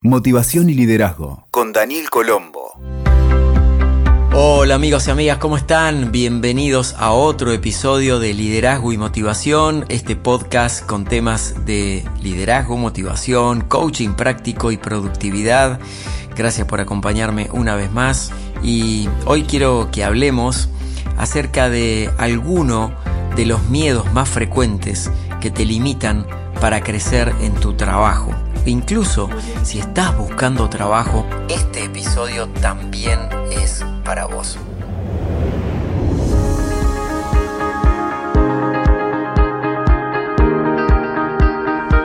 Motivación y Liderazgo con Daniel Colombo. Hola amigos y amigas, ¿cómo están? Bienvenidos a otro episodio de Liderazgo y Motivación, este podcast con temas de liderazgo, motivación, coaching práctico y productividad. Gracias por acompañarme una vez más y hoy quiero que hablemos acerca de alguno de los miedos más frecuentes que te limitan para crecer en tu trabajo. E incluso si estás buscando trabajo, este episodio también es para vos.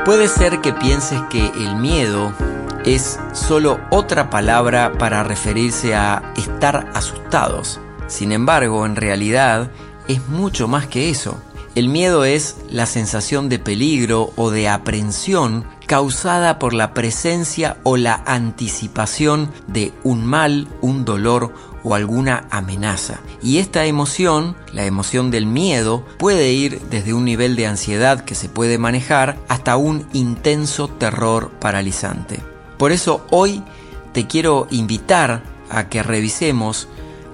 Puede ser que pienses que el miedo es solo otra palabra para referirse a estar asustados. Sin embargo, en realidad es mucho más que eso. El miedo es la sensación de peligro o de aprensión causada por la presencia o la anticipación de un mal, un dolor o alguna amenaza. Y esta emoción, la emoción del miedo, puede ir desde un nivel de ansiedad que se puede manejar hasta un intenso terror paralizante. Por eso hoy te quiero invitar a que revisemos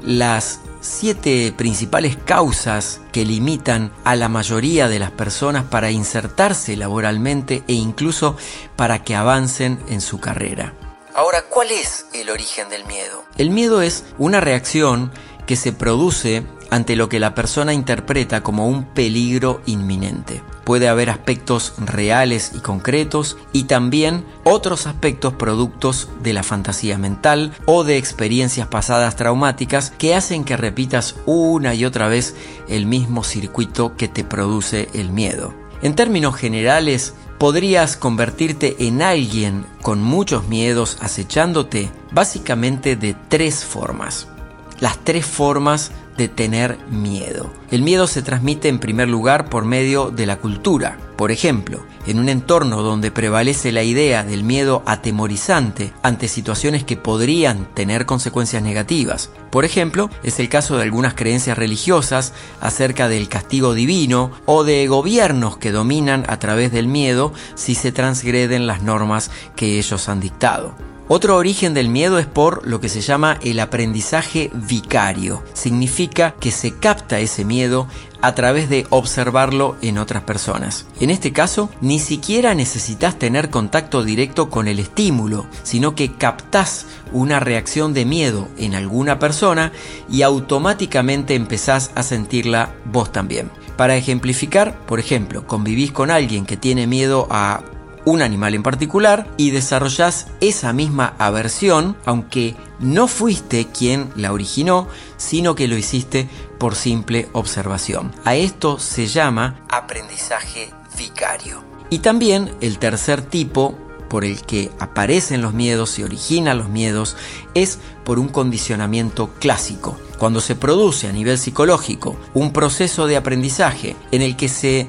las siete principales causas que limitan a la mayoría de las personas para insertarse laboralmente e incluso para que avancen en su carrera. Ahora, ¿cuál es el origen del miedo? El miedo es una reacción que se produce ante lo que la persona interpreta como un peligro inminente. Puede haber aspectos reales y concretos y también otros aspectos productos de la fantasía mental o de experiencias pasadas traumáticas que hacen que repitas una y otra vez el mismo circuito que te produce el miedo. En términos generales, podrías convertirte en alguien con muchos miedos acechándote básicamente de tres formas. Las tres formas de tener miedo. El miedo se transmite en primer lugar por medio de la cultura. Por ejemplo, en un entorno donde prevalece la idea del miedo atemorizante ante situaciones que podrían tener consecuencias negativas. Por ejemplo, es el caso de algunas creencias religiosas acerca del castigo divino o de gobiernos que dominan a través del miedo si se transgreden las normas que ellos han dictado. Otro origen del miedo es por lo que se llama el aprendizaje vicario. Significa que se capta ese miedo a través de observarlo en otras personas. En este caso, ni siquiera necesitas tener contacto directo con el estímulo, sino que captás una reacción de miedo en alguna persona y automáticamente empezás a sentirla vos también. Para ejemplificar, por ejemplo, convivís con alguien que tiene miedo a un animal en particular y desarrollas esa misma aversión, aunque no fuiste quien la originó, sino que lo hiciste por simple observación. A esto se llama aprendizaje vicario. Y también el tercer tipo por el que aparecen los miedos y originan los miedos es por un condicionamiento clásico. Cuando se produce a nivel psicológico un proceso de aprendizaje en el que se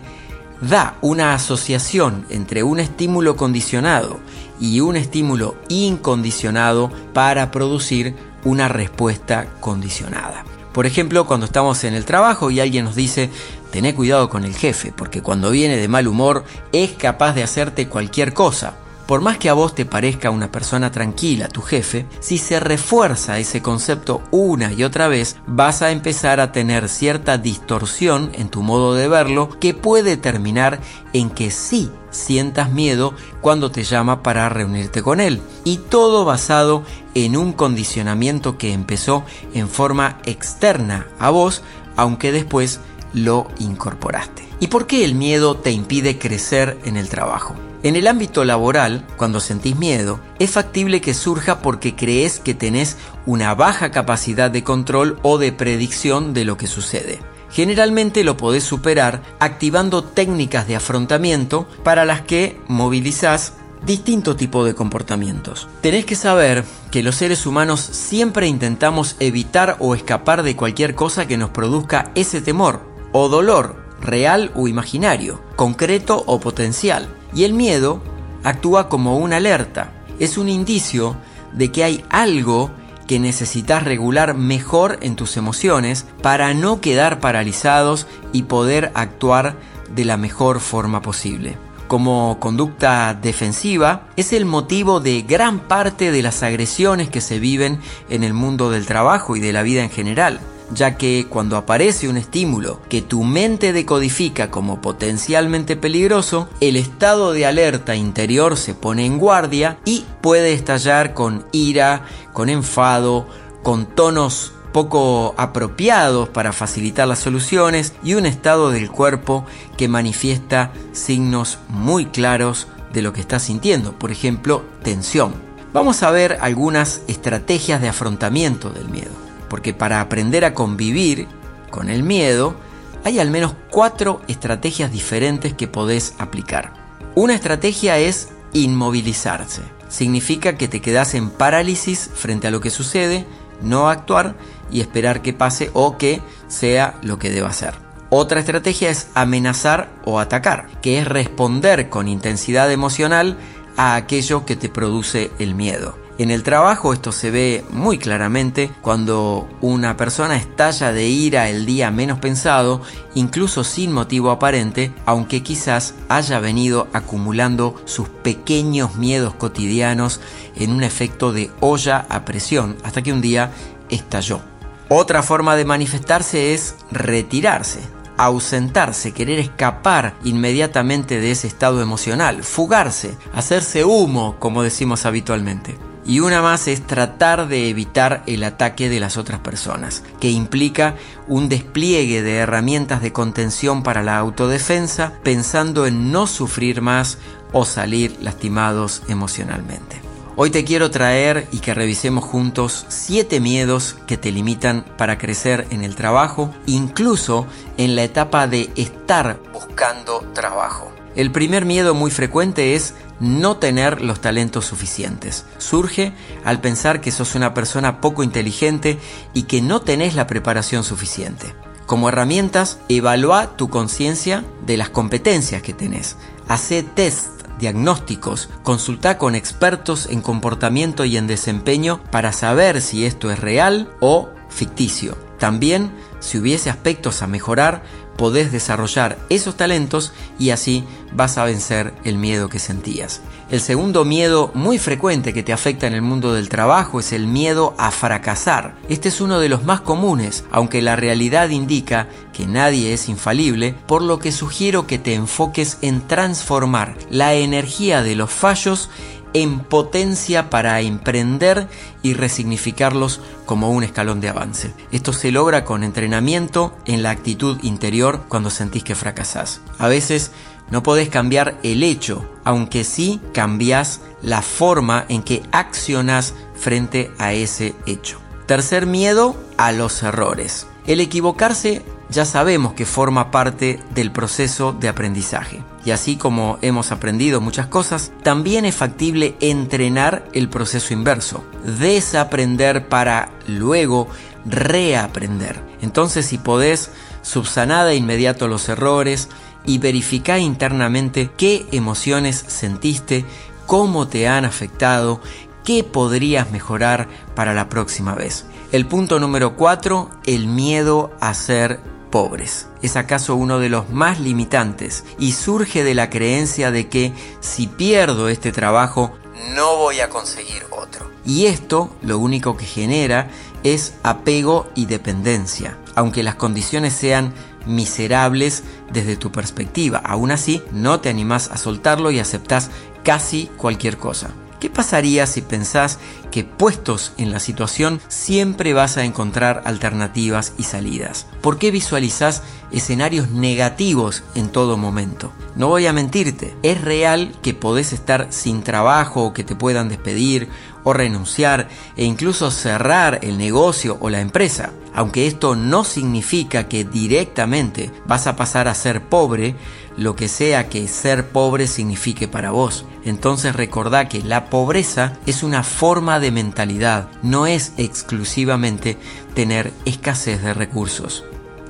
da una asociación entre un estímulo condicionado y un estímulo incondicionado para producir una respuesta condicionada. Por ejemplo, cuando estamos en el trabajo y alguien nos dice, tené cuidado con el jefe, porque cuando viene de mal humor es capaz de hacerte cualquier cosa. Por más que a vos te parezca una persona tranquila, tu jefe, si se refuerza ese concepto una y otra vez, vas a empezar a tener cierta distorsión en tu modo de verlo que puede terminar en que sí sientas miedo cuando te llama para reunirte con él. Y todo basado en un condicionamiento que empezó en forma externa a vos, aunque después lo incorporaste. ¿Y por qué el miedo te impide crecer en el trabajo? En el ámbito laboral, cuando sentís miedo, es factible que surja porque crees que tenés una baja capacidad de control o de predicción de lo que sucede. Generalmente lo podés superar activando técnicas de afrontamiento para las que movilizás distinto tipo de comportamientos. Tenés que saber que los seres humanos siempre intentamos evitar o escapar de cualquier cosa que nos produzca ese temor o dolor, real o imaginario, concreto o potencial. Y el miedo actúa como una alerta, es un indicio de que hay algo que necesitas regular mejor en tus emociones para no quedar paralizados y poder actuar de la mejor forma posible. como conducta defensiva es el motivo de gran parte de las agresiones que se viven en el mundo del trabajo y de la vida en general ya que cuando aparece un estímulo que tu mente decodifica como potencialmente peligroso, el estado de alerta interior se pone en guardia y puede estallar con ira, con enfado, con tonos poco apropiados para facilitar las soluciones y un estado del cuerpo que manifiesta signos muy claros de lo que estás sintiendo, por ejemplo, tensión. Vamos a ver algunas estrategias de afrontamiento del miedo, porque para aprender a convivir con el miedo hay al menos cuatro estrategias diferentes que podés aplicar. Una estrategia es inmovilizarse. Significa que te quedas en parálisis frente a lo que sucede, no actuar y esperar que pase o que sea lo que deba ser. Otra estrategia es amenazar o atacar, que es responder con intensidad emocional a aquello que te produce el miedo. En el trabajo esto se ve muy claramente cuando una persona estalla de ira el día menos pensado, incluso sin motivo aparente, aunque quizás haya venido acumulando sus pequeños miedos cotidianos en un efecto de olla a presión, hasta que un día estalló. Otra forma de manifestarse es retirarse, ausentarse, querer escapar inmediatamente de ese estado emocional, fugarse, hacerse humo, como decimos habitualmente. Y una más es tratar de evitar el ataque de las otras personas, que implica un despliegue de herramientas de contención para la autodefensa, pensando en no sufrir más o salir lastimados emocionalmente. Hoy te quiero traer y que revisemos juntos 7 miedos que te limitan para crecer en el trabajo, incluso en la etapa de estar buscando trabajo. El primer miedo muy frecuente es no tener los talentos suficientes. Surge al pensar que sos una persona poco inteligente y que no tenés la preparación suficiente. Como herramientas, evalúa tu conciencia de las competencias que tenés. Hace test diagnósticos, consulta con expertos en comportamiento y en desempeño para saber si esto es real o ficticio. También, si hubiese aspectos a mejorar, podés desarrollar esos talentos y así vas a vencer el miedo que sentías. El segundo miedo muy frecuente que te afecta en el mundo del trabajo es el miedo a fracasar. Este es uno de los más comunes, aunque la realidad indica que nadie es infalible, por lo que sugiero que te enfoques en transformar la energía de los fallos en potencia para emprender y resignificarlos como un escalón de avance. Esto se logra con entrenamiento en la actitud interior cuando sentís que fracasás. A veces no podés cambiar el hecho, aunque sí cambiás la forma en que accionás frente a ese hecho. Tercer miedo a los errores. El equivocarse ya sabemos que forma parte del proceso de aprendizaje. Y así como hemos aprendido muchas cosas, también es factible entrenar el proceso inverso, desaprender para luego reaprender. Entonces si podés, subsanar de inmediato los errores y verificar internamente qué emociones sentiste, cómo te han afectado, qué podrías mejorar para la próxima vez. El punto número 4, el miedo a ser pobres. Es acaso uno de los más limitantes y surge de la creencia de que si pierdo este trabajo no voy a conseguir otro. Y esto lo único que genera es apego y dependencia, aunque las condiciones sean miserables desde tu perspectiva. Aún así, no te animás a soltarlo y aceptás casi cualquier cosa. ¿Qué pasaría si pensás que puestos en la situación siempre vas a encontrar alternativas y salidas? ¿Por qué visualizás escenarios negativos en todo momento? No voy a mentirte, es real que podés estar sin trabajo o que te puedan despedir o renunciar e incluso cerrar el negocio o la empresa. Aunque esto no significa que directamente vas a pasar a ser pobre, lo que sea que ser pobre signifique para vos. Entonces recordá que la pobreza es una forma de mentalidad, no es exclusivamente tener escasez de recursos.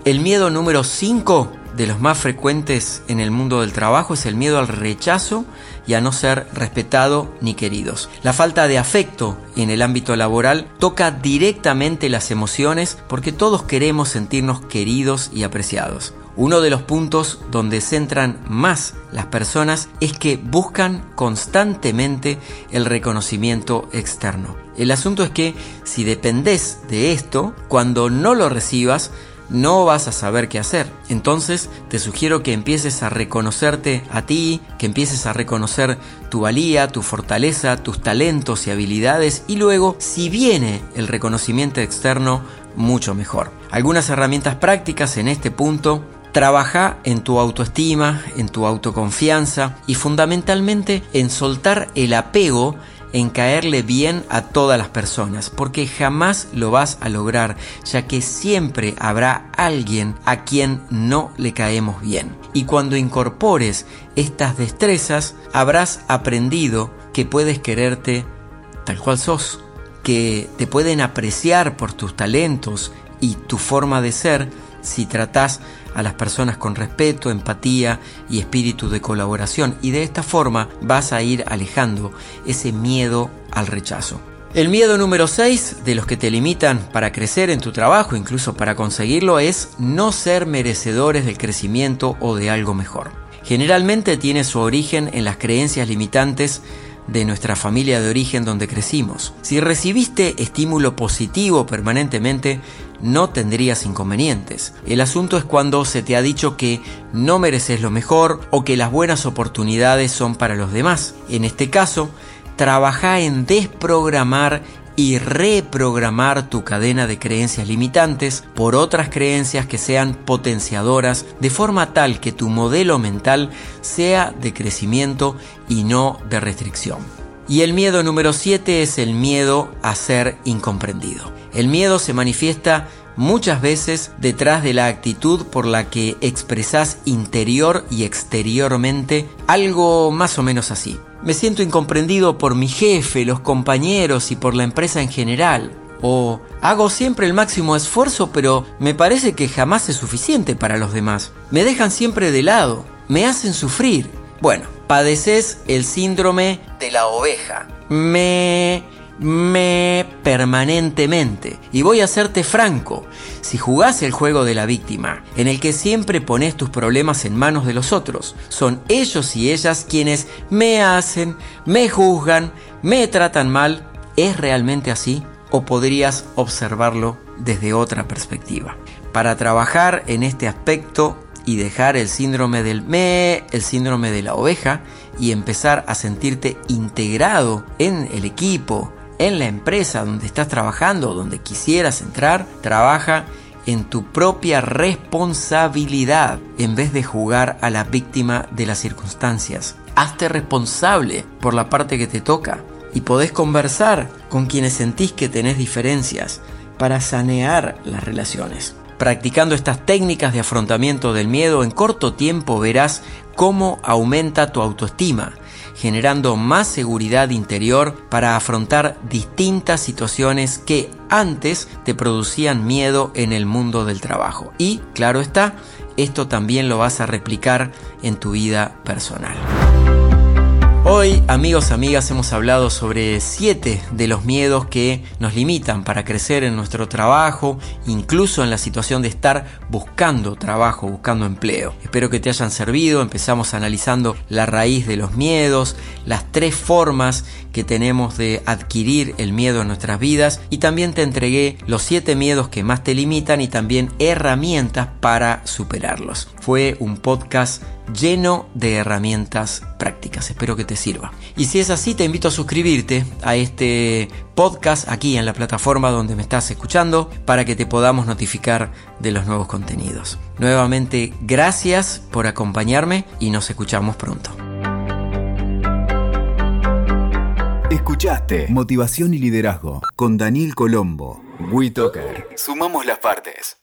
El miedo número 5 de los más frecuentes en el mundo del trabajo es el miedo al rechazo y a no ser respetado ni queridos. La falta de afecto en el ámbito laboral toca directamente las emociones porque todos queremos sentirnos queridos y apreciados. Uno de los puntos donde centran más las personas es que buscan constantemente el reconocimiento externo. El asunto es que si dependes de esto, cuando no lo recibas, no vas a saber qué hacer. Entonces te sugiero que empieces a reconocerte a ti, que empieces a reconocer tu valía, tu fortaleza, tus talentos y habilidades y luego, si viene el reconocimiento externo, mucho mejor. Algunas herramientas prácticas en este punto Trabaja en tu autoestima, en tu autoconfianza y fundamentalmente en soltar el apego en caerle bien a todas las personas, porque jamás lo vas a lograr, ya que siempre habrá alguien a quien no le caemos bien. Y cuando incorpores estas destrezas, habrás aprendido que puedes quererte tal cual sos, que te pueden apreciar por tus talentos y tu forma de ser si tratás a las personas con respeto, empatía y espíritu de colaboración y de esta forma vas a ir alejando ese miedo al rechazo. El miedo número 6 de los que te limitan para crecer en tu trabajo, incluso para conseguirlo, es no ser merecedores del crecimiento o de algo mejor. Generalmente tiene su origen en las creencias limitantes de nuestra familia de origen donde crecimos. Si recibiste estímulo positivo permanentemente, no tendrías inconvenientes. El asunto es cuando se te ha dicho que no mereces lo mejor o que las buenas oportunidades son para los demás. En este caso, trabaja en desprogramar y reprogramar tu cadena de creencias limitantes por otras creencias que sean potenciadoras de forma tal que tu modelo mental sea de crecimiento y no de restricción. Y el miedo número 7 es el miedo a ser incomprendido. El miedo se manifiesta muchas veces detrás de la actitud por la que expresas interior y exteriormente algo más o menos así. Me siento incomprendido por mi jefe, los compañeros y por la empresa en general. O hago siempre el máximo esfuerzo pero me parece que jamás es suficiente para los demás. Me dejan siempre de lado, me hacen sufrir. Bueno, padeces el síndrome de la oveja. Me me permanentemente. Y voy a serte franco, si jugás el juego de la víctima, en el que siempre pones tus problemas en manos de los otros, son ellos y ellas quienes me hacen, me juzgan, me tratan mal, ¿es realmente así? ¿O podrías observarlo desde otra perspectiva? Para trabajar en este aspecto y dejar el síndrome del me, el síndrome de la oveja, y empezar a sentirte integrado en el equipo, en la empresa donde estás trabajando, donde quisieras entrar, trabaja en tu propia responsabilidad en vez de jugar a la víctima de las circunstancias. Hazte responsable por la parte que te toca y podés conversar con quienes sentís que tenés diferencias para sanear las relaciones. Practicando estas técnicas de afrontamiento del miedo en corto tiempo verás cómo aumenta tu autoestima generando más seguridad interior para afrontar distintas situaciones que antes te producían miedo en el mundo del trabajo. Y, claro está, esto también lo vas a replicar en tu vida personal. Hoy, amigos, amigas, hemos hablado sobre siete de los miedos que nos limitan para crecer en nuestro trabajo, incluso en la situación de estar buscando trabajo, buscando empleo. Espero que te hayan servido. Empezamos analizando la raíz de los miedos, las tres formas que tenemos de adquirir el miedo en nuestras vidas y también te entregué los siete miedos que más te limitan y también herramientas para superarlos. Fue un podcast lleno de herramientas prácticas. Espero que te sirva. Y si es así, te invito a suscribirte a este podcast aquí en la plataforma donde me estás escuchando para que te podamos notificar de los nuevos contenidos. Nuevamente, gracias por acompañarme y nos escuchamos pronto. Escuchaste Motivación y Liderazgo con Daniel Colombo. WeToker. Sumamos las partes.